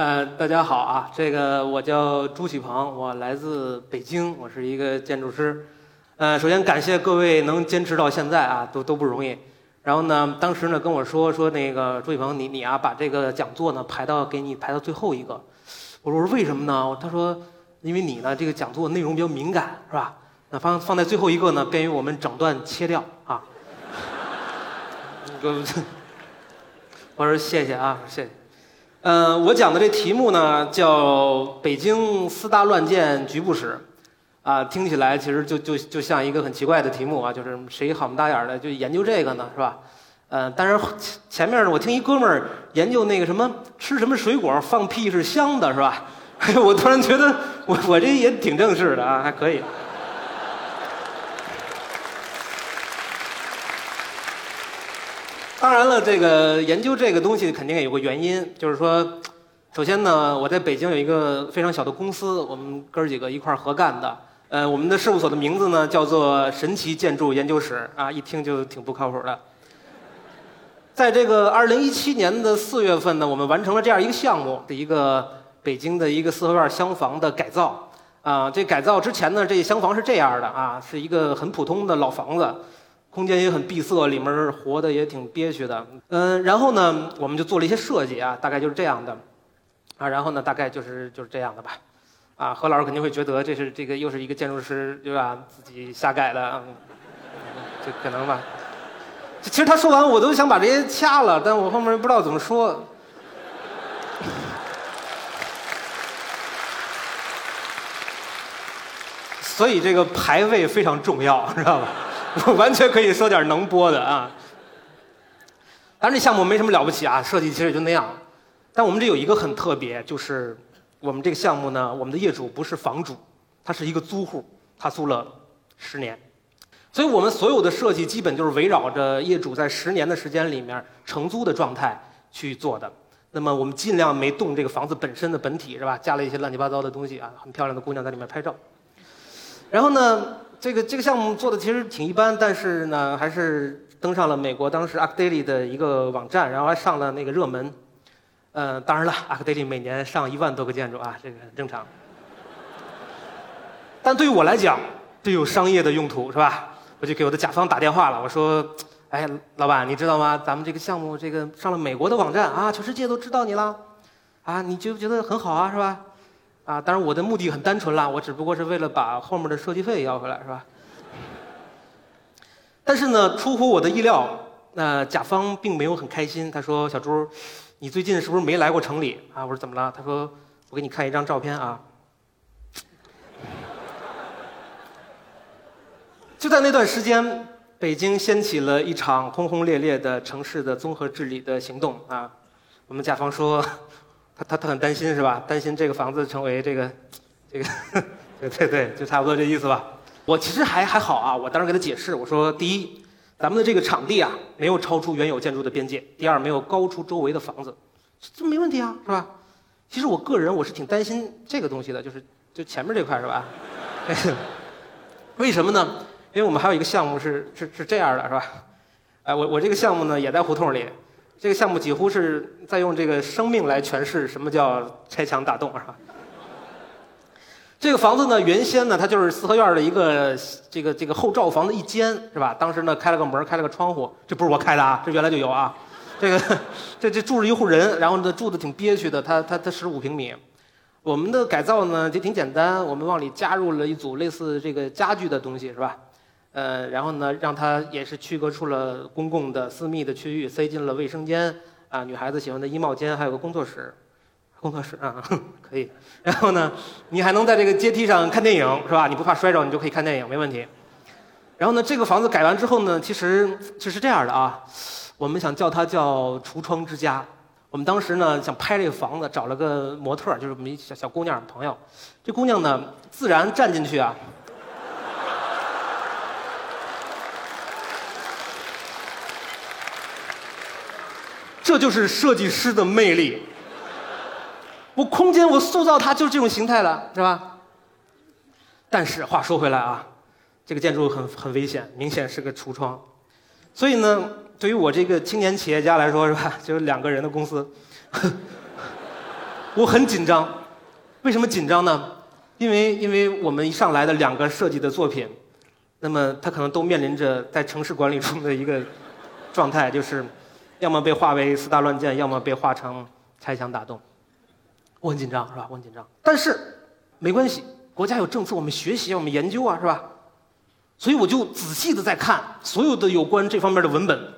呃，大家好啊，这个我叫朱启鹏，我来自北京，我是一个建筑师。呃，首先感谢各位能坚持到现在啊，都都不容易。然后呢，当时呢跟我说说那个朱启鹏，你你啊把这个讲座呢排到给你排到最后一个。我说我说为什么呢？他说因为你呢这个讲座内容比较敏感，是吧？那放放在最后一个呢，便于我们整段切掉啊。我说谢谢啊，谢谢。呃，我讲的这题目呢叫《北京四大乱建局部史》，啊，听起来其实就就就像一个很奇怪的题目啊，就是谁好么大眼的就研究这个呢，是吧？呃，但是前面呢，我听一哥们儿研究那个什么吃什么水果放屁是香的，是吧？我突然觉得我我这也挺正式的啊，还可以。当然了，这个研究这个东西肯定有个原因，就是说，首先呢，我在北京有一个非常小的公司，我们哥几个一块儿合干的。呃，我们的事务所的名字呢叫做神奇建筑研究室啊，一听就挺不靠谱的。在这个二零一七年的四月份呢，我们完成了这样一个项目，的一个北京的一个四合院厢房的改造。啊，这改造之前呢，这厢房是这样的啊，是一个很普通的老房子。空间也很闭塞，里面活的也挺憋屈的。嗯，然后呢，我们就做了一些设计啊，大概就是这样的，啊，然后呢，大概就是就是这样的吧。啊，何老师肯定会觉得这是这个又是一个建筑师对吧？自己瞎改的，这可能吧。其实他说完，我都想把这些掐了，但我后面不知道怎么说。所以这个排位非常重要，知道吧？我 完全可以说点能播的啊！当然，这项目没什么了不起啊，设计其实也就那样。但我们这有一个很特别，就是我们这个项目呢，我们的业主不是房主，他是一个租户，他租了十年，所以我们所有的设计基本就是围绕着业主在十年的时间里面承租的状态去做的。那么我们尽量没动这个房子本身的本体，是吧？加了一些乱七八糟的东西啊，很漂亮的姑娘在里面拍照。然后呢？这个这个项目做的其实挺一般，但是呢，还是登上了美国当时 Arcadely 的一个网站，然后还上了那个热门。呃，当然了，Arcadely 每年上一万多个建筑啊，这个很正常。但对于我来讲，这有商业的用途是吧？我就给我的甲方打电话了，我说：“哎，老板，你知道吗？咱们这个项目这个上了美国的网站啊，全世界都知道你了，啊，你觉不觉得很好啊？是吧？”啊，当然我的目的很单纯啦，我只不过是为了把后面的设计费要回来，是吧？但是呢，出乎我的意料，那甲方并没有很开心。他说：“小朱，你最近是不是没来过城里？”啊，我说：“怎么了？”他说：“我给你看一张照片啊。”就在那段时间，北京掀起了一场轰轰烈烈的城市的综合治理的行动啊。我们甲方说。他他他很担心是吧？担心这个房子成为这个，这个，对对对，就差不多这意思吧。我其实还还好啊，我当时给他解释，我说第一，咱们的这个场地啊，没有超出原有建筑的边界；第二，没有高出周围的房子，这没问题啊，是吧？其实我个人我是挺担心这个东西的，就是就前面这块是吧？为什么呢？因为我们还有一个项目是是是这样的，是吧？哎，我我这个项目呢也在胡同里。这个项目几乎是在用这个生命来诠释什么叫拆墙打洞，是吧？这个房子呢，原先呢，它就是四合院的一个这个这个后罩房的一间，是吧？当时呢，开了个门，开了个窗户，这不是我开的啊，这原来就有啊。这个这这住着一户人，然后呢，住的挺憋屈的。他他他十五平米，我们的改造呢就挺简单，我们往里加入了一组类似这个家具的东西，是吧？呃，然后呢，让它也是区隔出了公共的、私密的区域，塞进了卫生间啊，女孩子喜欢的衣帽间，还有个工作室，工作室啊，可以。然后呢，你还能在这个阶梯上看电影，是吧？你不怕摔着，你就可以看电影，没问题。然后呢，这个房子改完之后呢，其实就是这样的啊，我们想叫它叫“橱窗之家”。我们当时呢想拍这个房子，找了个模特，就是我们一小小姑娘朋友。这姑娘呢，自然站进去啊。这就是设计师的魅力。我空间我塑造它就是这种形态了，是吧？但是话说回来啊，这个建筑很很危险，明显是个橱窗。所以呢，对于我这个青年企业家来说，是吧？就是两个人的公司，我很紧张，为什么紧张呢？因为因为我们一上来的两个设计的作品，那么它可能都面临着在城市管理中的一个状态，就是要么被划为四大乱箭，要么被划成拆墙打洞。我很紧张，是吧？我很紧张，但是没关系，国家有政策，我们学习，我们研究啊，是吧？所以我就仔细的在看所有的有关这方面的文本，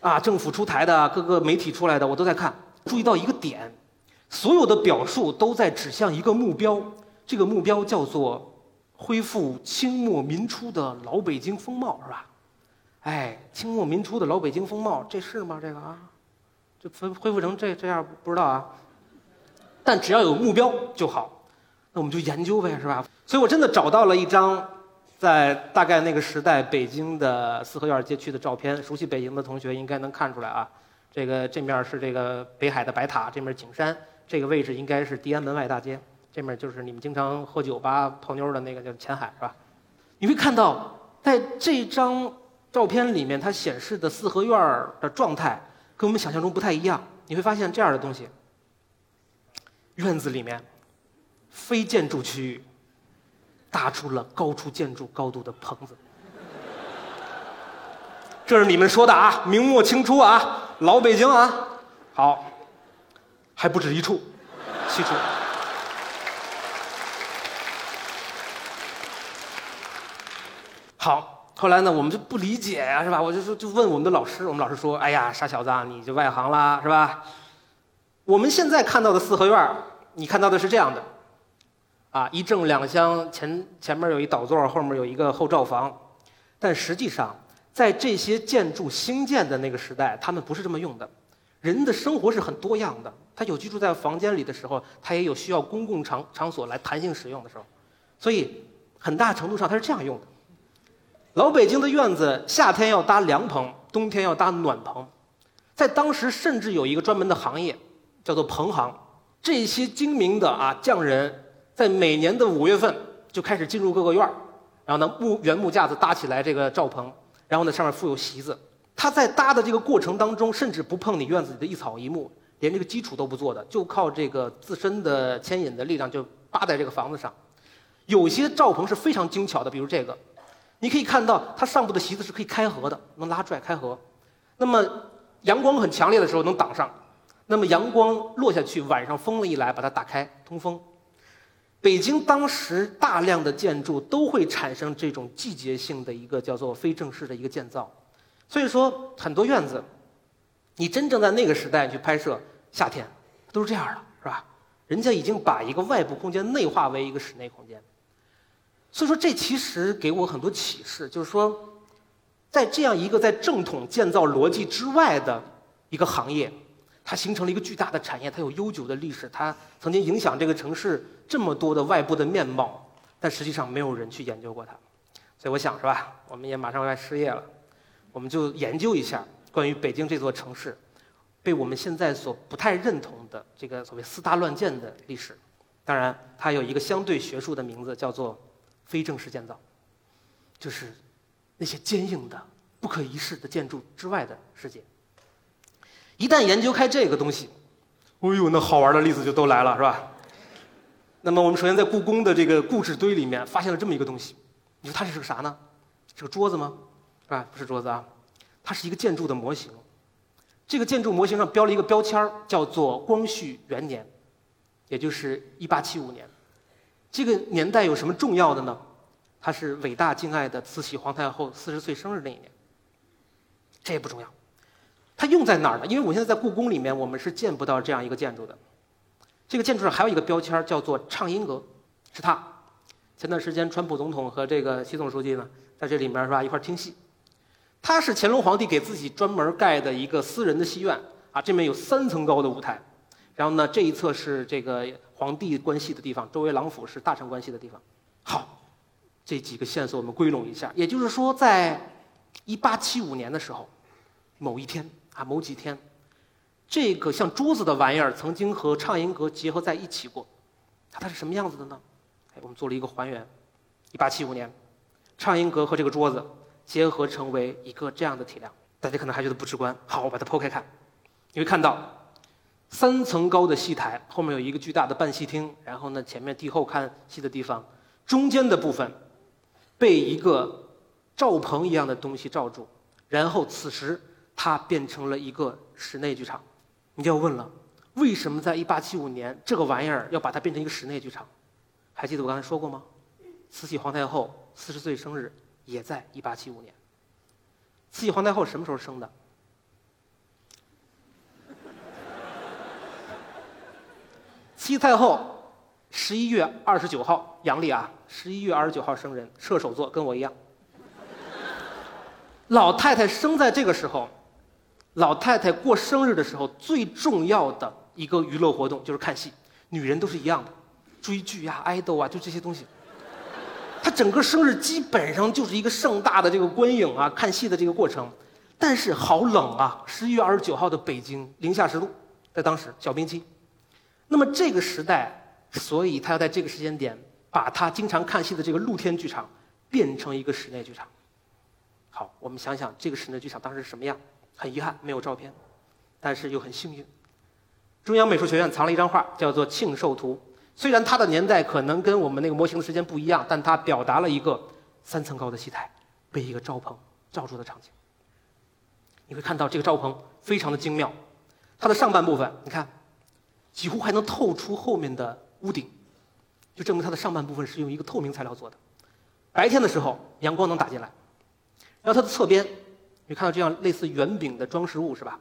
啊，政府出台的各个媒体出来的，我都在看。注意到一个点，所有的表述都在指向一个目标，这个目标叫做恢复清末民初的老北京风貌，是吧？哎，清末民初的老北京风貌，这是吗？这个啊，就恢恢复成这这样，不知道啊。但只要有目标就好，那我们就研究呗，是吧？所以我真的找到了一张。在大概那个时代，北京的四合院街区的照片，熟悉北京的同学应该能看出来啊。这个这面是这个北海的白塔，这面景山，这个位置应该是地安门外大街，这面就是你们经常喝酒吧泡妞的那个叫前海，是吧？你会看到，在这张照片里面，它显示的四合院的状态跟我们想象中不太一样。你会发现这样的东西：院子里面非建筑区域。搭出了高出建筑高度的棚子，这是你们说的啊，明末清初啊，老北京啊，好，还不止一处，七处。好，后来呢，我们就不理解呀，是吧？我就说，就问我们的老师，我们老师说：“哎呀，傻小子，你就外行啦，是吧？”我们现在看到的四合院你看到的是这样的。啊，一正两厢，前前面有一倒座，后面有一个后罩房，但实际上，在这些建筑兴建的那个时代，他们不是这么用的。人的生活是很多样的，他有居住在房间里的时候，他也有需要公共场场所来弹性使用的时候，所以很大程度上他是这样用的。老北京的院子，夏天要搭凉棚，冬天要搭暖棚，在当时甚至有一个专门的行业，叫做棚行。这些精明的啊匠人。在每年的五月份就开始进入各个院儿，然后呢木原木架子搭起来这个罩棚，然后呢上面附有席子。他在搭的这个过程当中，甚至不碰你院子里的一草一木，连这个基础都不做的，就靠这个自身的牵引的力量就扒在这个房子上。有些罩棚是非常精巧的，比如这个，你可以看到它上部的席子是可以开合的，能拉拽开合。那么阳光很强烈的时候能挡上，那么阳光落下去，晚上风了一来把它打开通风。北京当时大量的建筑都会产生这种季节性的一个叫做非正式的一个建造，所以说很多院子，你真正在那个时代去拍摄夏天，都是这样的，是吧？人家已经把一个外部空间内化为一个室内空间，所以说这其实给我很多启示，就是说，在这样一个在正统建造逻辑之外的一个行业。它形成了一个巨大的产业，它有悠久的历史，它曾经影响这个城市这么多的外部的面貌，但实际上没有人去研究过它，所以我想是吧？我们也马上要失业了，我们就研究一下关于北京这座城市，被我们现在所不太认同的这个所谓四大乱建的历史。当然，它有一个相对学术的名字，叫做非正式建造，就是那些坚硬的、不可一世的建筑之外的世界。一旦研究开这个东西，哎呦，那好玩的例子就都来了，是吧？那么我们首先在故宫的这个故纸堆里面发现了这么一个东西，你说它是个啥呢？是个桌子吗？啊？不是桌子啊，它是一个建筑的模型。这个建筑模型上标了一个标签叫做光绪元年，也就是一八七五年。这个年代有什么重要的呢？它是伟大敬爱的慈禧皇太后四十岁生日那一年。这也不重要。它用在哪儿呢？因为我现在在故宫里面，我们是见不到这样一个建筑的。这个建筑上还有一个标签叫做畅音阁，是它。前段时间，川普总统和这个习总书记呢，在这里面是吧一块听戏。它是乾隆皇帝给自己专门盖的一个私人的戏院啊，这面有三层高的舞台，然后呢这一侧是这个皇帝关系的地方，周围郎府是大臣关系的地方。好，这几个线索我们归拢一下，也就是说，在一八七五年的时候，某一天。啊，某几天，这个像桌子的玩意儿曾经和畅音阁结合在一起过，它是什么样子的呢？哎，我们做了一个还原。一八七五年，畅音阁和这个桌子结合成为一个这样的体量，大家可能还觉得不直观。好，我把它剖开看，你会看到，三层高的戏台，后面有一个巨大的办戏厅，然后呢，前面帝后看戏的地方，中间的部分被一个罩棚一样的东西罩住，然后此时它变成了一个室内剧场。你就要问了，为什么在1875年这个玩意儿要把它变成一个室内剧场？还记得我刚才说过吗？慈禧皇太后四十岁生日也在1875年。慈禧皇太后什么时候生的？西太后十一月二十九号，阳历啊，十一月二十九号生人，射手座，跟我一样。老太太生在这个时候，老太太过生日的时候，最重要的一个娱乐活动就是看戏。女人都是一样的，追剧呀、爱豆啊，就这些东西。她整个生日基本上就是一个盛大的这个观影啊、看戏的这个过程。但是好冷啊！十一月二十九号的北京，零下十度，在当时小冰期。那么这个时代，所以他要在这个时间点，把他经常看戏的这个露天剧场变成一个室内剧场。好，我们想想这个室内剧场当时是什么样？很遗憾没有照片，但是又很幸运，中央美术学院藏了一张画，叫做《庆寿图》。虽然它的年代可能跟我们那个模型的时间不一样，但它表达了一个三层高的戏台被一个罩棚罩住的场景。你会看到这个罩棚非常的精妙，它的上半部分，你看。几乎还能透出后面的屋顶，就证明它的上半部分是用一个透明材料做的。白天的时候，阳光能打进来。然后它的侧边，你看到这样类似圆饼的装饰物是吧？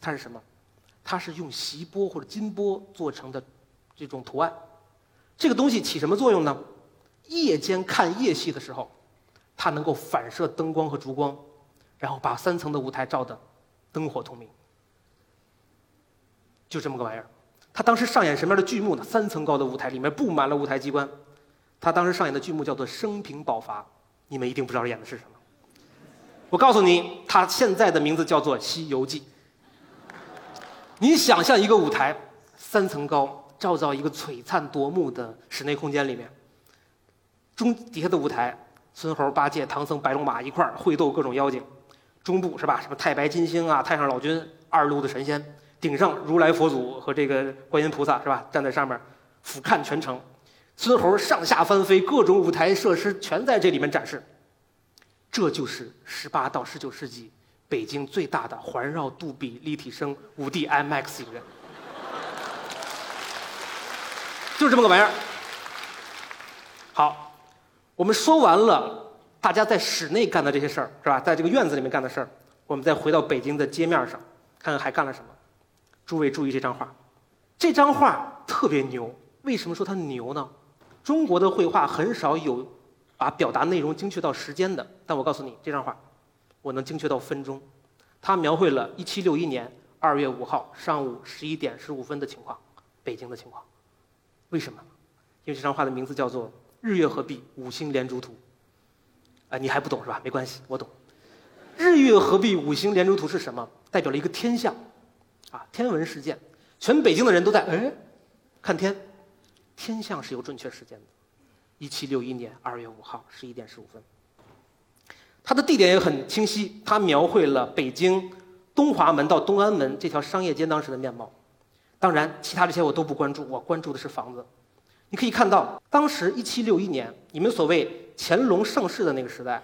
它是什么？它是用锡箔或者金箔做成的这种图案。这个东西起什么作用呢？夜间看夜戏的时候，它能够反射灯光和烛光，然后把三层的舞台照得灯火通明。就这么个玩意儿。他当时上演什么样的剧目呢？三层高的舞台里面布满了舞台机关。他当时上演的剧目叫做《生平宝筏》，你们一定不知道演的是什么。我告诉你，他现在的名字叫做《西游记》。你想象一个舞台，三层高，照到一个璀璨夺目的室内空间里面。中底下的舞台，孙猴、八戒、唐僧、白龙马一块儿会斗各种妖精。中部是吧？什么太白金星啊，太上老君，二路的神仙。顶上如来佛祖和这个观音菩萨是吧？站在上面，俯瞰全城，孙猴上下翻飞，各种舞台设施全在这里面展示。这就是十八到十九世纪北京最大的环绕杜比立体声五 D IMAX 影院，就是这么个玩意儿。好，我们说完了大家在室内干的这些事儿是吧？在这个院子里面干的事儿，我们再回到北京的街面上，看看还干了什么。诸位注意这张画，这张画特别牛。为什么说它牛呢？中国的绘画很少有把表达内容精确到时间的，但我告诉你，这张画我能精确到分钟。它描绘了1761年2月5号上午11点15分的情况，北京的情况。为什么？因为这张画的名字叫做《日月合璧五星连珠图》。啊，你还不懂是吧？没关系，我懂。日月合璧五星连珠图是什么？代表了一个天象。啊，天文事件，全北京的人都在哎，看天，天象是有准确时间的，一七六一年二月五号十一点十五分。它的地点也很清晰，它描绘了北京东华门到东安门这条商业街当时的面貌。当然，其他这些我都不关注，我关注的是房子。你可以看到，当时一七六一年，你们所谓乾隆盛世的那个时代，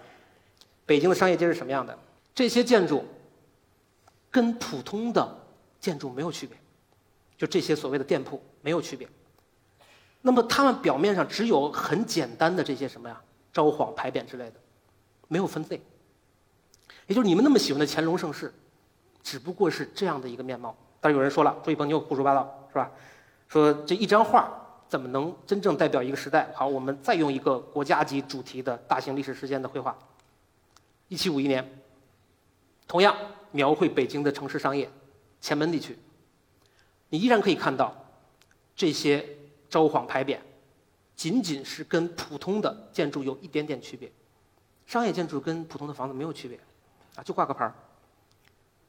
北京的商业街是什么样的？这些建筑跟普通的。建筑没有区别，就这些所谓的店铺没有区别。那么他们表面上只有很简单的这些什么呀，招幌牌匾之类的，没有分类。也就是你们那么喜欢的乾隆盛世，只不过是这样的一个面貌。但有人说了，朱一鹏你又胡说八道是吧？说这一张画怎么能真正代表一个时代？好，我们再用一个国家级主题的大型历史事件的绘画。一七五一年，同样描绘北京的城市商业。前门地区，你依然可以看到这些招幌牌匾，仅仅是跟普通的建筑有一点点区别。商业建筑跟普通的房子没有区别，啊，就挂个牌儿。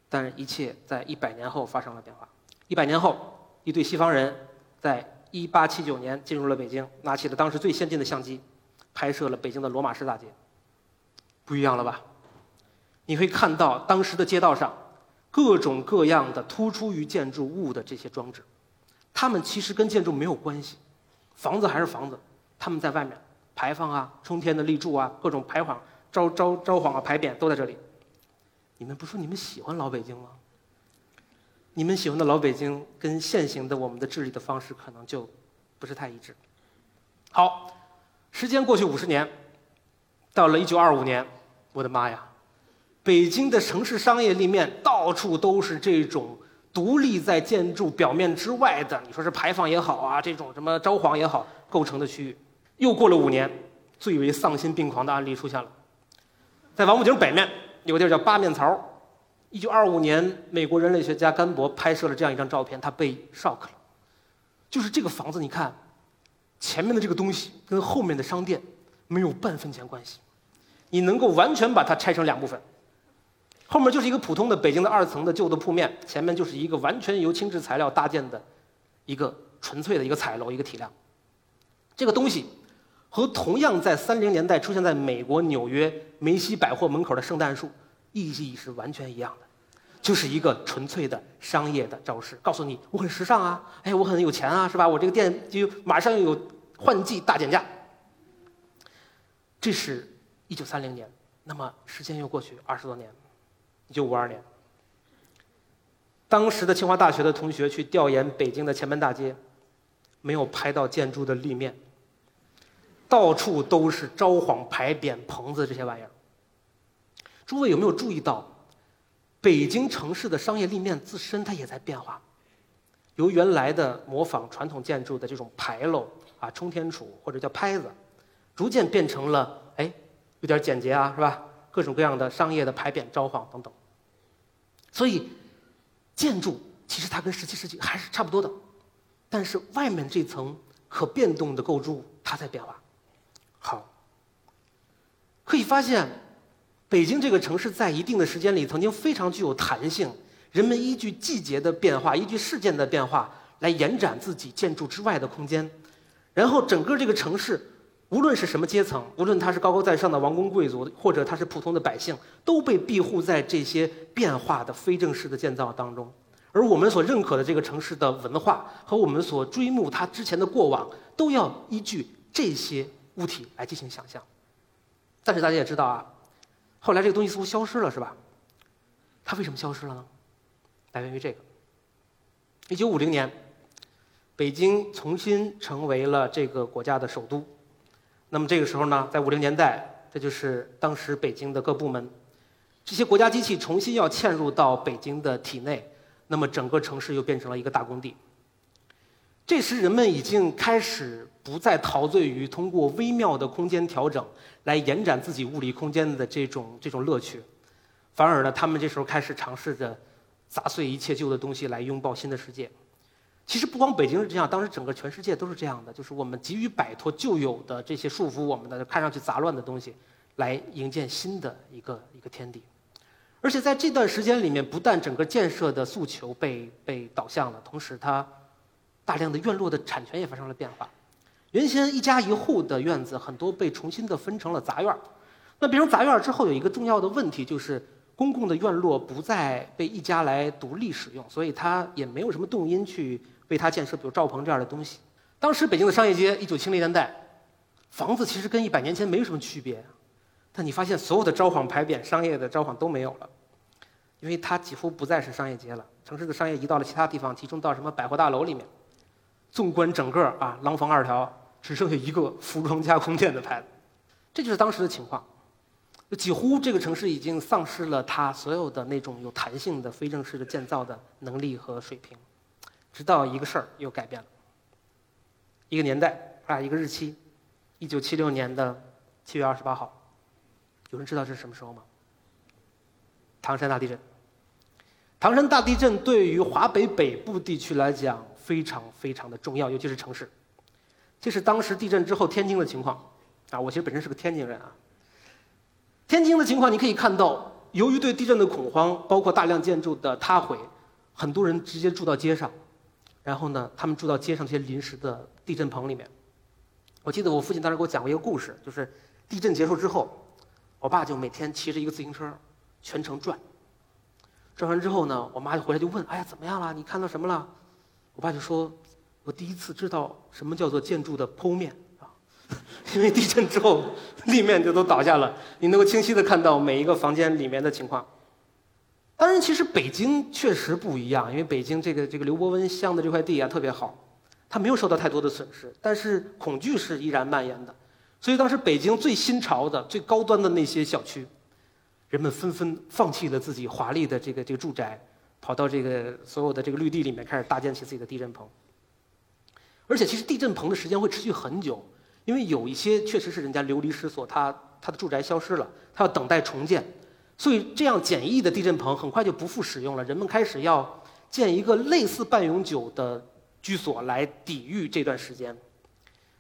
但是，一切在一百年后发生了变化。一百年后，一对西方人在一八七九年进入了北京，拿起了当时最先进的相机，拍摄了北京的罗马式大街。不一样了吧？你会看到当时的街道上。各种各样的突出于建筑物的这些装置，它们其实跟建筑没有关系，房子还是房子，他们在外面排放啊、冲天的立柱啊、各种排谎、招招招幌啊、牌匾都在这里。你们不说你们喜欢老北京吗？你们喜欢的老北京跟现行的我们的治理的方式可能就不是太一致。好，时间过去五十年，到了一九二五年，我的妈呀！北京的城市商业立面到处都是这种独立在建筑表面之外的，你说是牌坊也好啊，这种什么招黄也好构成的区域。又过了五年，最为丧心病狂的案例出现了，在王府井北面有个地儿叫八面槽。一九二五年，美国人类学家甘博拍摄了这样一张照片，他被 shock 了，就是这个房子，你看前面的这个东西跟后面的商店没有半分钱关系，你能够完全把它拆成两部分。后面就是一个普通的北京的二层的旧的铺面，前面就是一个完全由轻质材料搭建的，一个纯粹的一个彩楼一个体量。这个东西和同样在三零年代出现在美国纽约梅西百货门口的圣诞树意义是完全一样的，就是一个纯粹的商业的招式，告诉你我很时尚啊，哎我很有钱啊，是吧？我这个店就马上又有换季大减价。这是一九三零年，那么时间又过去二十多年。一九五二年，当时的清华大学的同学去调研北京的前门大街，没有拍到建筑的立面，到处都是招幌牌匾、棚子这些玩意儿。诸位有没有注意到，北京城市的商业立面自身它也在变化，由原来的模仿传统建筑的这种牌楼啊、冲天柱或者叫拍子，逐渐变成了哎有点简洁啊，是吧？各种各样的商业的牌匾、招幌等等，所以建筑其实它跟十七世纪还是差不多的，但是外面这层可变动的构筑物它在变化。好，可以发现，北京这个城市在一定的时间里曾经非常具有弹性，人们依据季节的变化、依据事件的变化来延展自己建筑之外的空间，然后整个这个城市。无论是什么阶层，无论他是高高在上的王公贵族，或者他是普通的百姓，都被庇护在这些变化的非正式的建造当中。而我们所认可的这个城市的文化和我们所追慕它之前的过往，都要依据这些物体来进行想象。但是大家也知道啊，后来这个东西似乎消失了，是吧？它为什么消失了呢？来源于这个：一九五零年，北京重新成为了这个国家的首都。那么这个时候呢，在五零年代，这就是当时北京的各部门，这些国家机器重新要嵌入到北京的体内，那么整个城市又变成了一个大工地。这时人们已经开始不再陶醉于通过微妙的空间调整来延展自己物理空间的这种这种乐趣，反而呢，他们这时候开始尝试着砸碎一切旧的东西来拥抱新的世界。其实不光北京是这样，当时整个全世界都是这样的，就是我们急于摆脱旧有的这些束缚我们的看上去杂乱的东西，来营建新的一个一个天地。而且在这段时间里面，不但整个建设的诉求被被导向了，同时它大量的院落的产权也发生了变化。原先一家一户的院子，很多被重新的分成了杂院儿那变成杂院儿之后，有一个重要的问题就是，公共的院落不再被一家来独立使用，所以它也没有什么动因去。为它建设，比如赵鹏这样的东西。当时北京的商业街，一九七零年代，房子其实跟一百年前没有什么区别，但你发现所有的招幌牌匾、商业的招幌都没有了，因为它几乎不再是商业街了。城市的商业移到了其他地方，集中到什么百货大楼里面。纵观整个啊，廊坊二条只剩下一个服装加工店的牌子，这就是当时的情况。几乎这个城市已经丧失了它所有的那种有弹性的非正式的建造的能力和水平。直到一个事儿又改变了，一个年代啊，一个日期，一九七六年的七月二十八号，有人知道这是什么时候吗？唐山大地震。唐山大地震对于华北北部地区来讲非常非常的重要，尤其是城市。这是当时地震之后天津的情况啊，我其实本身是个天津人啊。天津的情况你可以看到，由于对地震的恐慌，包括大量建筑的塌毁，很多人直接住到街上。然后呢，他们住到街上这些临时的地震棚里面。我记得我父亲当时给我讲过一个故事，就是地震结束之后，我爸就每天骑着一个自行车全程转，转完之后呢，我妈就回来就问：“哎呀，怎么样了？你看到什么了？”我爸就说：“我第一次知道什么叫做建筑的剖面啊，因为地震之后立面就都倒下了，你能够清晰的看到每一个房间里面的情况。当然，其实北京确实不一样，因为北京这个这个刘伯温乡的这块地啊特别好，它没有受到太多的损失，但是恐惧是依然蔓延的。所以当时北京最新潮的、最高端的那些小区。”人们纷纷放弃了自己华丽的这个这个住宅，跑到这个所有的这个绿地里面，开始搭建起自己的地震棚。而且，其实地震棚的时间会持续很久，因为有一些确实是人家流离失所，他他的住宅消失了，他要等待重建，所以这样简易的地震棚很快就不复使用了。人们开始要建一个类似半永久的居所来抵御这段时间。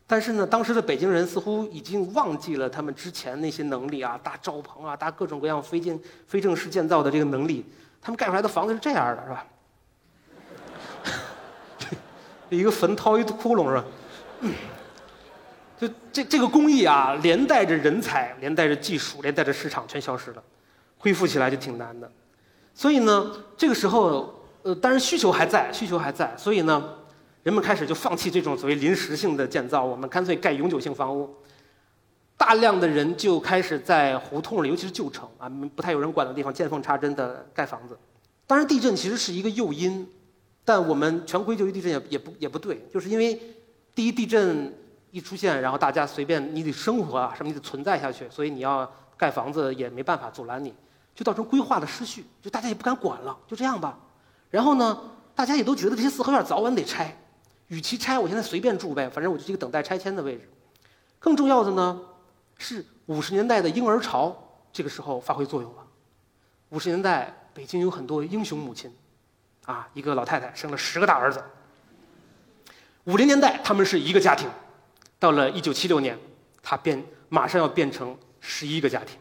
但是呢，当时的北京人似乎已经忘记了他们之前那些能力啊，搭罩棚啊，搭各种各样非建非正式建造的这个能力。他们盖出来的房子是这样的，是吧？一个坟掏一个窟窿，是吧？就这这个工艺啊，连带着人才，连带着技术，连带着市场，全消失了，恢复起来就挺难的。所以呢，这个时候，呃，当然需求还在，需求还在，所以呢。人们开始就放弃这种所谓临时性的建造，我们干脆盖永久性房屋。大量的人就开始在胡同里，尤其是旧城啊，不太有人管的地方，见缝插针的盖房子。当然，地震其实是一个诱因，但我们全归咎于地震也也不也不对，就是因为第一地震一出现，然后大家随便你得生活啊，什么你得存在下去，所以你要盖房子也没办法阻拦你，就造成规划的失序，就大家也不敢管了，就这样吧。然后呢，大家也都觉得这些四合院早晚得拆。与其拆，我现在随便住呗，反正我就是一个等待拆迁的位置。更重要的呢，是五十年代的婴儿潮这个时候发挥作用了。五十年代北京有很多英雄母亲，啊，一个老太太生了十个大儿子。五零年代他们是一个家庭，到了一九七六年，他变马上要变成十一个家庭，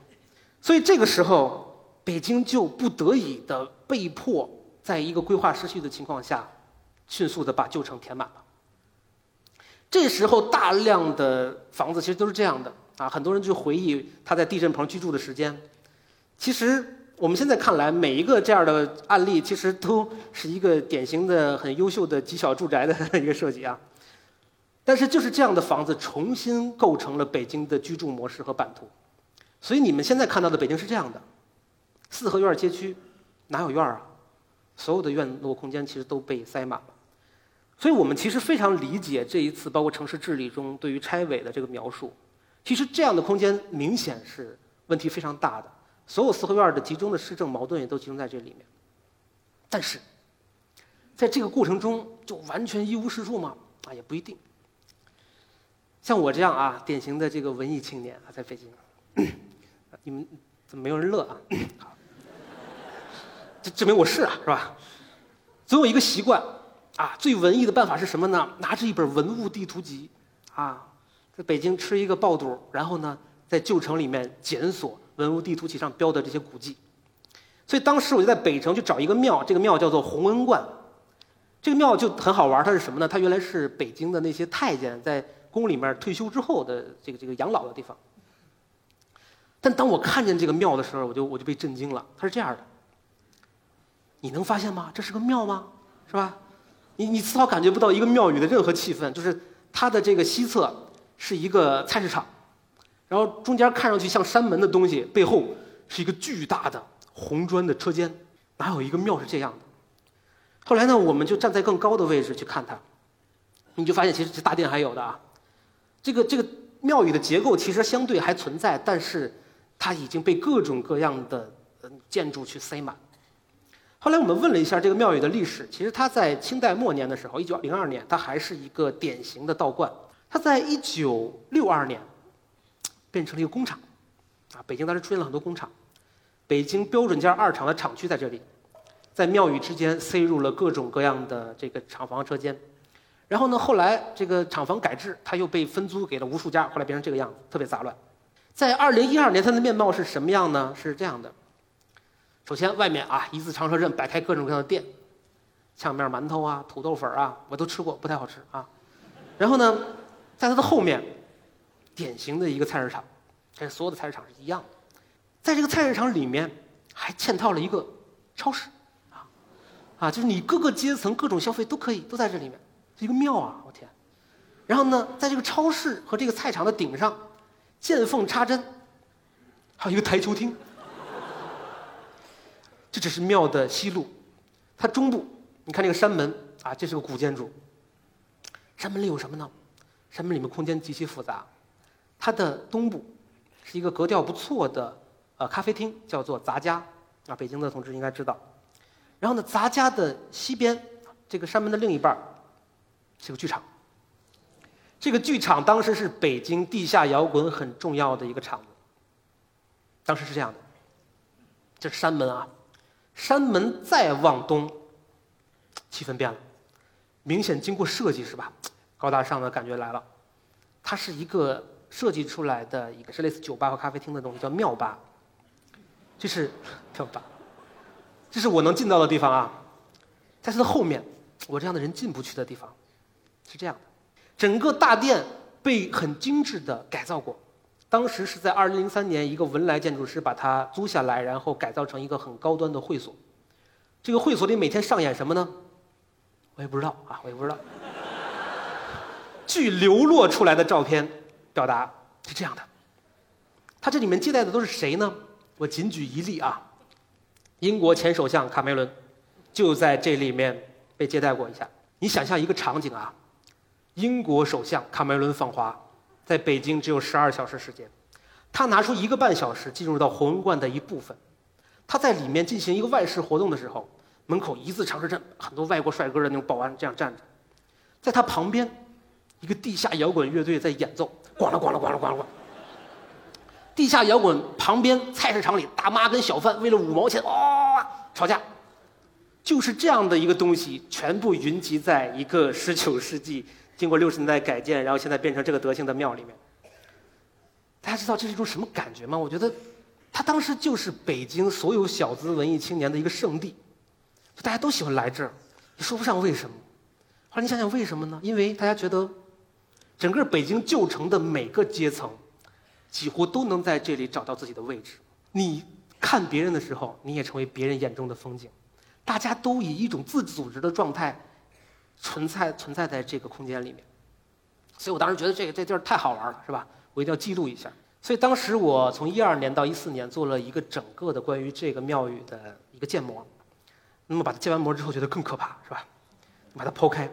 所以这个时候北京就不得已的被迫在一个规划失序的情况下。迅速的把旧城填满了。这时候，大量的房子其实都是这样的啊。很多人就回忆他在地震棚居住的时间。其实我们现在看来，每一个这样的案例，其实都是一个典型的很优秀的极小住宅的一个设计啊。但是，就是这样的房子重新构成了北京的居住模式和版图。所以，你们现在看到的北京是这样的：四合院街区，哪有院啊？所有的院落空间其实都被塞满了。所以我们其实非常理解这一次包括城市治理中对于拆违的这个描述。其实这样的空间明显是问题非常大的，所有四合院的集中的市政矛盾也都集中在这里面。但是，在这个过程中就完全一无是处吗？啊，也不一定。像我这样啊，典型的这个文艺青年啊，在北京，你们怎么没有人乐啊？这证明我是啊，是吧？总有一个习惯。啊，最文艺的办法是什么呢？拿着一本文物地图集，啊，在北京吃一个爆肚，然后呢，在旧城里面检索文物地图集上标的这些古迹。所以当时我就在北城去找一个庙，这个庙叫做弘恩观。这个庙就很好玩，它是什么呢？它原来是北京的那些太监在宫里面退休之后的这个这个养老的地方。但当我看见这个庙的时候，我就我就被震惊了。它是这样的，你能发现吗？这是个庙吗？是吧？你你丝毫感觉不到一个庙宇的任何气氛，就是它的这个西侧是一个菜市场，然后中间看上去像山门的东西背后是一个巨大的红砖的车间，哪有一个庙是这样的？后来呢，我们就站在更高的位置去看它，你就发现其实这大殿还有的啊，这个这个庙宇的结构其实相对还存在，但是它已经被各种各样的建筑去塞满。后来我们问了一下这个庙宇的历史，其实它在清代末年的时候，一九零二年，它还是一个典型的道观。它在一九六二年变成了一个工厂，啊，北京当时出现了很多工厂，北京标准件二厂的厂区在这里，在庙宇之间塞入了各种各样的这个厂房车间。然后呢，后来这个厂房改制，它又被分租给了无数家，后来变成这个样子，特别杂乱。在二零一二年，它的面貌是什么样呢？是这样的。首先，外面啊，一字长蛇阵摆开各种各样的店，炝面馒头啊，土豆粉啊，我都吃过，不太好吃啊。然后呢，在它的后面，典型的一个菜市场，跟所有的菜市场是一样的。在这个菜市场里面，还嵌套了一个超市，啊，就是你各个阶层、各种消费都可以都在这里面，一个庙啊！我天。然后呢，在这个超市和这个菜场的顶上，见缝插针，还有一个台球厅。这只是庙的西路，它中部，你看这个山门啊，这是个古建筑。山门里有什么呢？山门里面空间极其复杂。它的东部是一个格调不错的呃咖啡厅，叫做杂家啊，北京的同志应该知道。然后呢，杂家的西边，这个山门的另一半是个剧场。这个剧场当时是北京地下摇滚很重要的一个场子。当时是这样的，这是山门啊，山门再往东，气氛变了，明显经过设计是吧？高大上的感觉来了。它是一个设计出来的一个是类似酒吧和咖啡厅的东西，叫庙吧。这是庙吧，这是我能进到的地方啊。在它的后面，我这样的人进不去的地方，是这样的。整个大殿被很精致的改造过，当时是在2003年，一个文莱建筑师把它租下来，然后改造成一个很高端的会所。这个会所里每天上演什么呢？我也不知道啊，我也不知道。据流落出来的照片表达是这样的，他这里面接待的都是谁呢？我仅举一例啊，英国前首相卡梅伦就在这里面被接待过一下。你想象一个场景啊。英国首相卡梅伦访华，在北京只有十二小时时间，他拿出一个半小时进入到红文观的一部分，他在里面进行一个外事活动的时候，门口一字长蛇阵，很多外国帅哥的那种保安这样站着，在他旁边，一个地下摇滚乐队在演奏，咣啷咣啷咣啷咣啷。地下摇滚旁边菜市场里大妈跟小贩为了五毛钱哇吵架，就是这样的一个东西，全部云集在一个十九世纪。经过六十年代改建，然后现在变成这个德行的庙里面，大家知道这是一种什么感觉吗？我觉得，它当时就是北京所有小资文艺青年的一个圣地，大家都喜欢来这儿，你说不上为什么。后来你想想为什么呢？因为大家觉得，整个北京旧城的每个阶层，几乎都能在这里找到自己的位置。你看别人的时候，你也成为别人眼中的风景。大家都以一种自组织的状态。存在存在在这个空间里面，所以我当时觉得这个这地儿太好玩了，是吧？我一定要记录一下。所以当时我从一二年到一四年做了一个整个的关于这个庙宇的一个建模。那么把它建完模之后，觉得更可怕，是吧？把它剖开，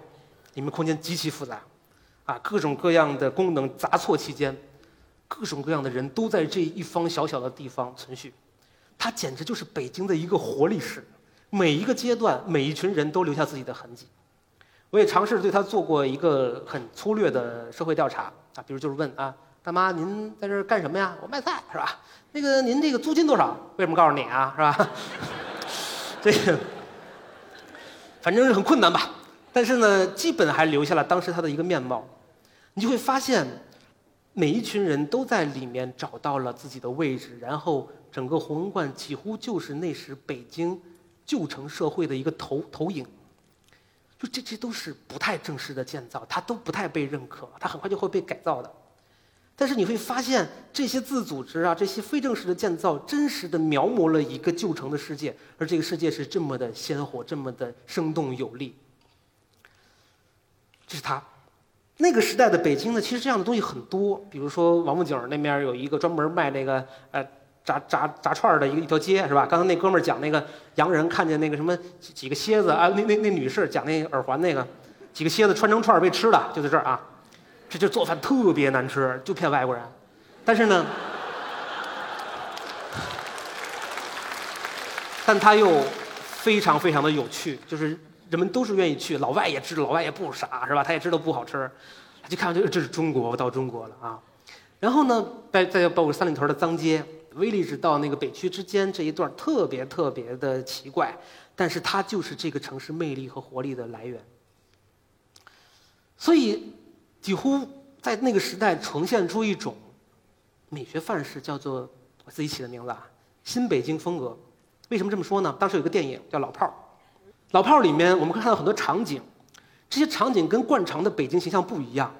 里面空间极其复杂，啊，各种各样的功能杂错其间，各种各样的人都在这一方小小的地方存续，它简直就是北京的一个活历史。每一个阶段，每一群人都留下自己的痕迹。我也尝试对他做过一个很粗略的社会调查啊，比如就是问啊，大妈您在这儿干什么呀？我卖菜是吧？那个您这个租金多少？为什么告诉你啊？是吧？这个反正是很困难吧。但是呢，基本还留下了当时他的一个面貌。你就会发现，每一群人都在里面找到了自己的位置，然后整个红文观几乎就是那时北京旧城社会的一个投投影。就这些都是不太正式的建造，它都不太被认可，它很快就会被改造的。但是你会发现，这些自组织啊，这些非正式的建造，真实的描摹了一个旧城的世界，而这个世界是这么的鲜活，这么的生动有力。这是它。那个时代的北京呢，其实这样的东西很多，比如说王府井那面有一个专门卖那个呃。炸炸炸串的一个一条街是吧？刚才那哥们儿讲那个洋人看见那个什么几几个蝎子啊，那那那女士讲那耳环那个几个蝎子穿成串被吃的，就在这儿啊。这就做饭特别难吃，就骗外国人。但是呢，但他又非常非常的有趣，就是人们都是愿意去，老外也知道，老外也不傻是吧？他也知道不好吃，他就看这这是中国，我到中国了啊。然后呢，再再包括三里屯的脏街。威利士到那个北区之间这一段特别特别的奇怪，但是它就是这个城市魅力和活力的来源。所以，几乎在那个时代呈现出一种美学范式，叫做我自己起的名字啊，“新北京风格”。为什么这么说呢？当时有个电影叫《老炮儿》，《老炮儿》里面我们可以看到很多场景，这些场景跟惯常的北京形象不一样，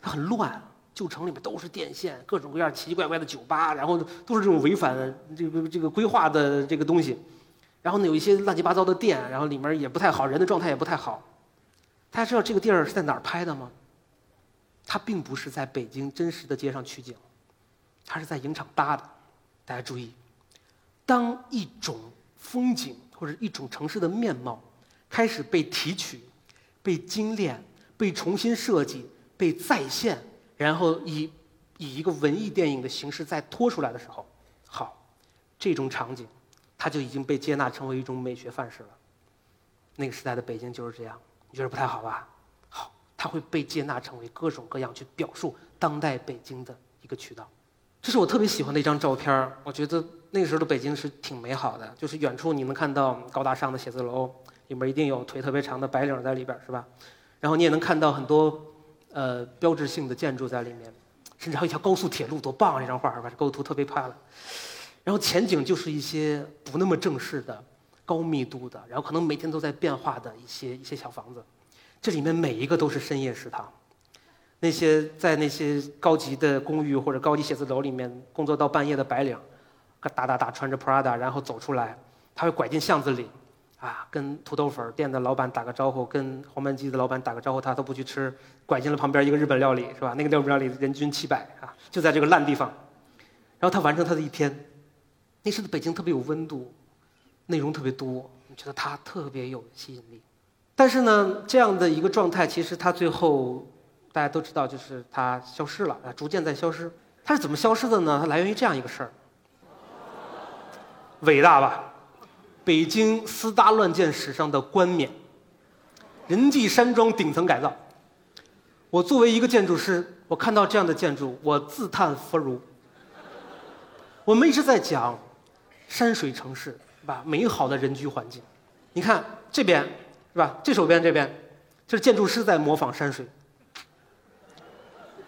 它很乱。旧城里面都是电线，各种各样奇奇怪怪的酒吧，然后都是这种违反这个这个规划的这个东西，然后呢有一些乱七八糟的店，然后里面也不太好，人的状态也不太好。大家知道这个地儿是在哪儿拍的吗？它并不是在北京真实的街上取景，它是在影厂搭的。大家注意，当一种风景或者一种城市的面貌开始被提取、被精炼、被重新设计、被再现，然后以以一个文艺电影的形式再拖出来的时候，好，这种场景，它就已经被接纳成为一种美学范式了。那个时代的北京就是这样，你觉得不太好吧？好，它会被接纳成为各种各样去表述当代北京的一个渠道。这是我特别喜欢的一张照片儿，我觉得那个时候的北京是挺美好的，就是远处你能看到高大上的写字楼，里面一定有腿特别长的白领在里边儿，是吧？然后你也能看到很多呃标志性的建筑在里面，甚至还有一条高速铁路，多棒！这张画是吧？这构图特别漂亮。然后前景就是一些不那么正式的、高密度的，然后可能每天都在变化的一些一些小房子，这里面每一个都是深夜食堂。那些在那些高级的公寓或者高级写字楼里面工作到半夜的白领，打打打穿着 Prada，然后走出来，他会拐进巷子里，啊，跟土豆粉店的老板打个招呼，跟黄焖鸡的老板打个招呼，他都不去吃，拐进了旁边一个日本料理，是吧？那个日本料理人均七百啊，就在这个烂地方，然后他完成他的一天。那时的北京特别有温度，内容特别多，你觉得他特别有吸引力。但是呢，这样的一个状态，其实他最后。大家都知道，就是它消失了，啊，逐渐在消失。它是怎么消失的呢？它来源于这样一个事儿，伟大吧？北京私搭乱建史上的冠冕，人际山庄顶层改造。我作为一个建筑师，我看到这样的建筑，我自叹弗如。我们一直在讲山水城市，是吧？美好的人居环境。你看这边，是吧？这手边这边，这是建筑师在模仿山水。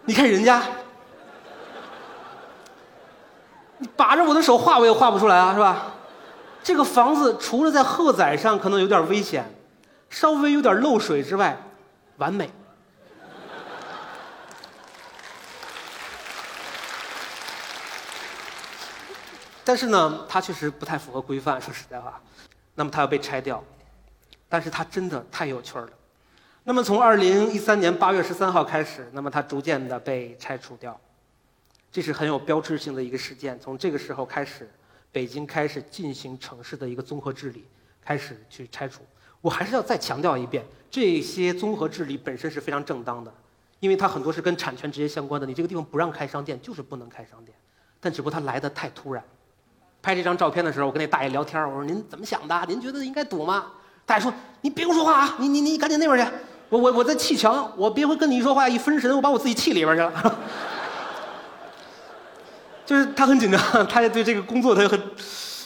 你看人家，你把着我的手画，我也画不出来啊，是吧？这个房子除了在荷载上可能有点危险，稍微有点漏水之外，完美。但是呢，它确实不太符合规范，说实在话，那么它要被拆掉。但是它真的太有趣了。那么从二零一三年八月十三号开始，那么它逐渐的被拆除掉，这是很有标志性的一个事件。从这个时候开始，北京开始进行城市的一个综合治理，开始去拆除。我还是要再强调一遍，这些综合治理本身是非常正当的，因为它很多是跟产权直接相关的。你这个地方不让开商店，就是不能开商店。但只不过它来的太突然。拍这张照片的时候，我跟那大爷聊天，我说您怎么想的？您觉得应该堵吗？大爷说：“你别跟我说话啊，你你你赶紧那边去。”我我我在砌墙，我别会跟你一说话一分神，我把我自己砌里边去了。就是他很紧张，他也对这个工作他很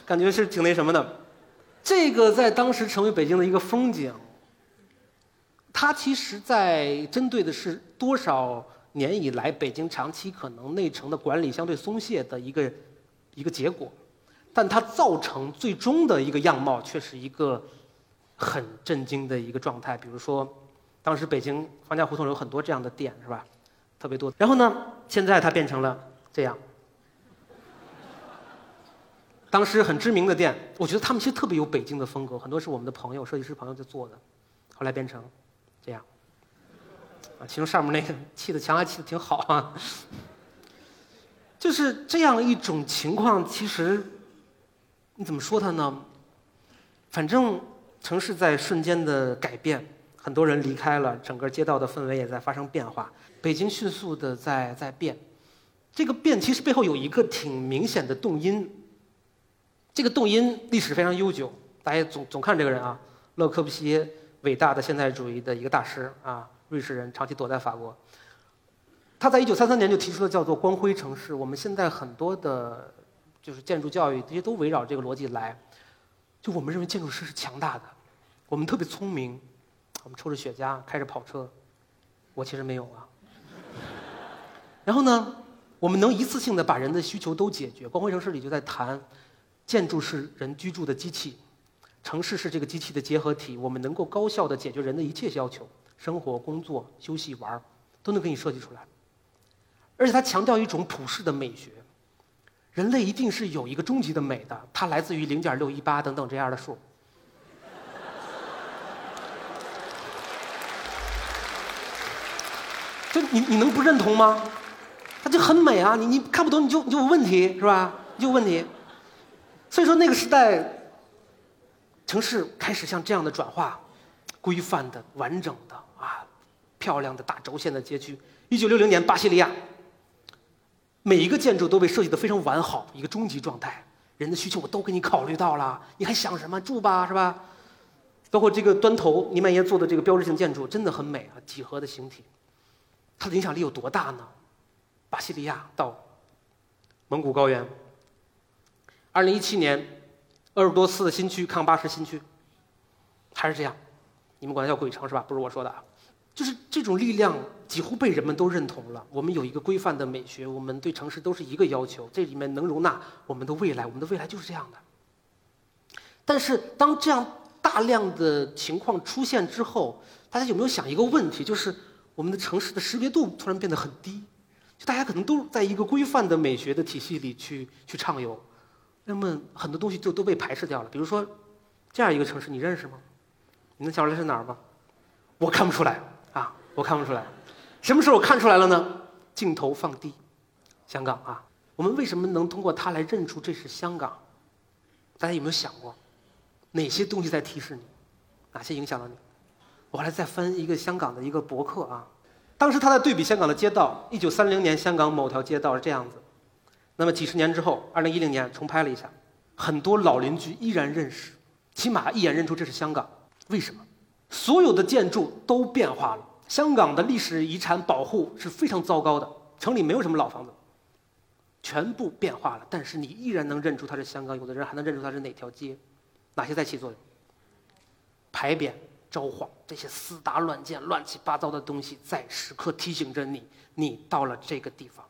感觉是挺那什么的。这个在当时成为北京的一个风景。他其实在针对的是多少年以来北京长期可能内城的管理相对松懈的一个一个结果，但它造成最终的一个样貌却是一个很震惊的一个状态，比如说。当时北京方家胡同有很多这样的店，是吧？特别多。然后呢，现在它变成了这样。当时很知名的店，我觉得他们其实特别有北京的风格，很多是我们的朋友、设计师朋友在做的。后来变成这样。啊，其中上面那个砌的墙还砌的挺好啊。就是这样一种情况，其实你怎么说它呢？反正城市在瞬间的改变。很多人离开了，整个街道的氛围也在发生变化。北京迅速的在在变，这个变其实背后有一个挺明显的动因。这个动因历史非常悠久，大家总总看这个人啊，勒柯布西耶，伟大的现代主义的一个大师啊，瑞士人，长期躲在法国。他在一九三三年就提出了叫做“光辉城市”。我们现在很多的，就是建筑教育这些都围绕这个逻辑来。就我们认为建筑师是强大的，我们特别聪明。我们抽着雪茄，开着跑车，我其实没有啊。然后呢，我们能一次性的把人的需求都解决。光辉城市里就在谈，建筑是人居住的机器，城市是这个机器的结合体。我们能够高效的解决人的一切要求，生活、工作、休息、玩都能给你设计出来。而且他强调一种普世的美学，人类一定是有一个终极的美的，它来自于零点六一八等等这样的数。就你你能不认同吗？它就很美啊！你你看不懂你就你就有问题是吧？你就有问题。所以说那个时代，城市开始像这样的转化，规范的、完整的啊，漂亮的大轴线的街区。一九六零年巴西利亚，每一个建筑都被设计的非常完好，一个终极状态。人的需求我都给你考虑到了，你还想什么？住吧是吧？包括这个端头尼曼耶做的这个标志性建筑，真的很美啊，几何的形体。它的影响力有多大呢？巴西利亚到蒙古高原。二零一七年，鄂尔多斯的新区康巴什新区，还是这样，你们管它叫鬼城是吧？不是我说的啊，就是这种力量几乎被人们都认同了。我们有一个规范的美学，我们对城市都是一个要求，这里面能容纳我们的未来，我们的未来就是这样的。但是当这样大量的情况出现之后，大家有没有想一个问题，就是？我们的城市的识别度突然变得很低，就大家可能都在一个规范的美学的体系里去去畅游，那么很多东西就都被排斥掉了。比如说，这样一个城市，你认识吗？你能想出来是哪儿吗？我看不出来啊，我看不出来。什么时候看出来了呢？镜头放低，香港啊，我们为什么能通过它来认出这是香港？大家有没有想过，哪些东西在提示你？哪些影响了你？我后来再翻一个香港的一个博客啊，当时他在对比香港的街道，一九三零年香港某条街道是这样子，那么几十年之后，二零一零年重拍了一下，很多老邻居依然认识，起码一眼认出这是香港。为什么？所有的建筑都变化了，香港的历史遗产保护是非常糟糕的，城里没有什么老房子，全部变化了，但是你依然能认出它是香港，有的人还能认出它是哪条街，哪些在起作用？牌匾。招幌这些私搭乱建、乱七八糟的东西，在时刻提醒着你，你到了这个地方。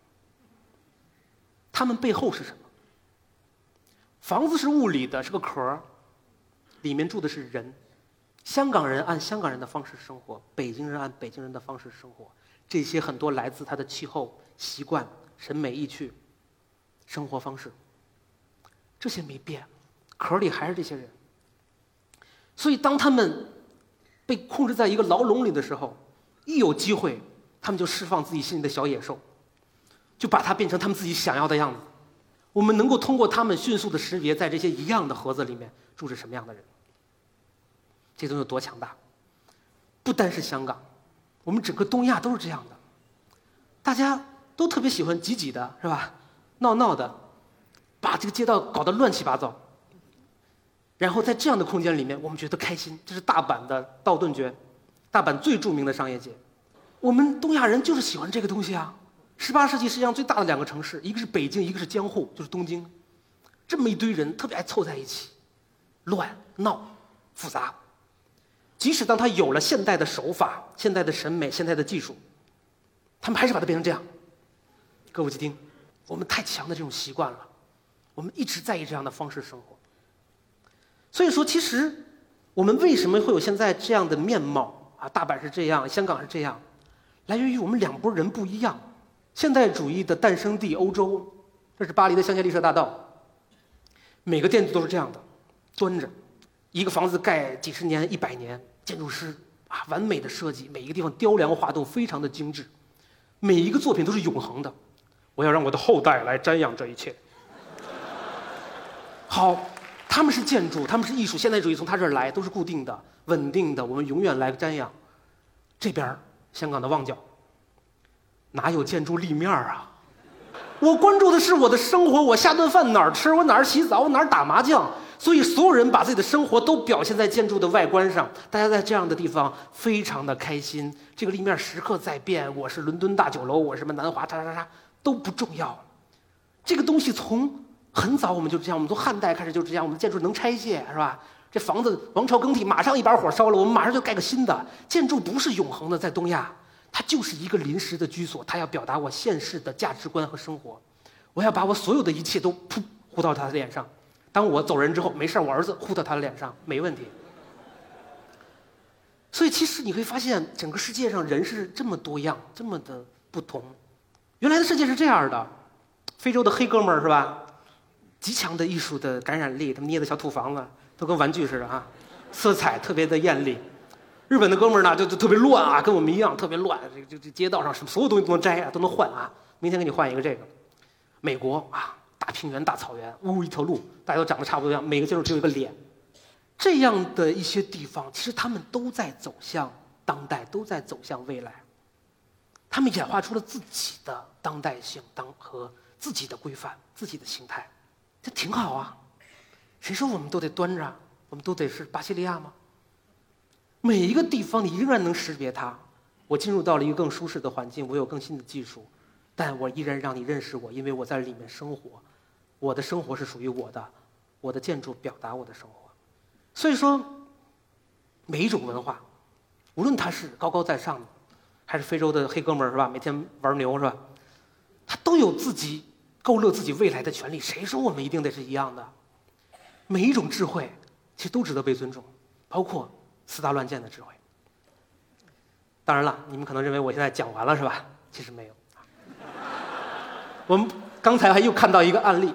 他们背后是什么？房子是物理的，是个壳里面住的是人。香港人按香港人的方式生活，北京人按北京人的方式生活。这些很多来自他的气候、习惯、审美、意趣、生活方式，这些没变，壳里还是这些人。所以当他们。被控制在一个牢笼里的时候，一有机会，他们就释放自己心里的小野兽，就把它变成他们自己想要的样子。我们能够通过他们迅速的识别，在这些一样的盒子里面住着什么样的人。这东西有多强大？不单是香港，我们整个东亚都是这样的。大家都特别喜欢挤挤的，是吧？闹闹的，把这个街道搞得乱七八糟。然后在这样的空间里面，我们觉得开心。这是大阪的道顿崛，大阪最著名的商业街。我们东亚人就是喜欢这个东西啊。十八世纪世界上最大的两个城市，一个是北京，一个是江户，就是东京。这么一堆人特别爱凑在一起，乱闹复杂。即使当他有了现代的手法、现代的审美、现代的技术，他们还是把它变成这样，歌舞伎町。我们太强的这种习惯了，我们一直在以这样的方式生活。所以说，其实我们为什么会有现在这样的面貌啊？大阪是这样，香港是这样，来源于我们两拨人不一样。现代主义的诞生地欧洲，这是巴黎的香榭丽舍大道，每个店子都是这样的，端着，一个房子盖几十年、一百年，建筑师啊完美的设计，每一个地方雕梁画栋，非常的精致，每一个作品都是永恒的。我要让我的后代来瞻仰这一切。好。他们是建筑，他们是艺术，现代主义从他这儿来都是固定的、稳定的，我们永远来瞻仰。这边香港的旺角，哪有建筑立面啊？我关注的是我的生活，我下顿饭哪儿吃，我哪儿洗澡，我哪儿打麻将。所以所有人把自己的生活都表现在建筑的外观上，大家在这样的地方非常的开心。这个立面时刻在变，我是伦敦大酒楼，我什么南华，叉叉叉都不重要。这个东西从。很早我们就这样，我们从汉代开始就这样，我们建筑能拆卸是吧？这房子王朝更替，马上一把火烧了，我们马上就盖个新的。建筑不是永恒的，在东亚，它就是一个临时的居所，它要表达我现世的价值观和生活。我要把我所有的一切都噗呼到他的脸上。当我走人之后，没事我儿子呼到他的脸上，没问题。所以其实你会发现，整个世界上人是这么多样，这么的不同。原来的世界是这样的，非洲的黑哥们儿是吧？极强的艺术的感染力，他们捏的小土房子都跟玩具似的啊，色彩特别的艳丽。日本的哥们儿呢，就就特别乱啊，跟我们一样特别乱。这这这街道上什么所有东西都能摘啊，都能换啊。明天给你换一个这个。美国啊，大平原、大草原，呜一条路，大家都长得差不多样，每个建筑只有一个脸。这样的一些地方，其实他们都在走向当代，都在走向未来。他们演化出了自己的当代性当和自己的规范、自己的形态，这挺好啊。谁说我们都得端着？我们都得是巴西利亚吗？每一个地方，你仍然能识别它。我进入到了一个更舒适的环境，我有更新的技术，但我依然让你认识我，因为我在里面生活。我的生活是属于我的，我的建筑表达我的生活。所以说，每一种文化，无论它是高高在上的，还是非洲的黑哥们儿是吧？每天玩牛是吧？他都有自己勾勒自己未来的权利。谁说我们一定得是一样的？每一种智慧，其实都值得被尊重，包括。四大乱箭的智慧。当然了，你们可能认为我现在讲完了是吧？其实没有。我们刚才还又看到一个案例：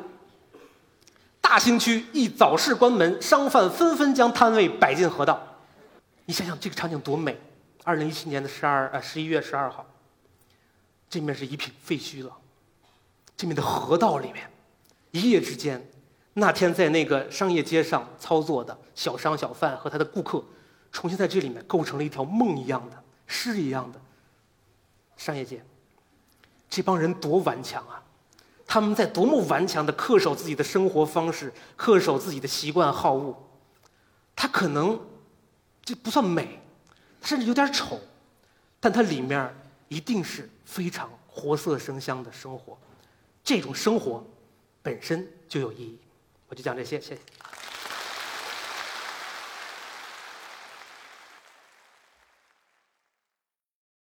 大兴区一早市关门，商贩纷纷将摊位摆进河道。你想想这个场景多美！二零一七年的十二呃十一月十二号，这面是一片废墟了，这面的河道里面，一夜之间，那天在那个商业街上操作的小商小贩和他的顾客。重新在这里面构成了一条梦一样的诗一样的商业街。这帮人多顽强啊！他们在多么顽强的恪守自己的生活方式，恪守自己的习惯好恶。它可能这不算美，甚至有点丑，但它里面一定是非常活色生香的生活。这种生活本身就有意义。我就讲这些，谢谢。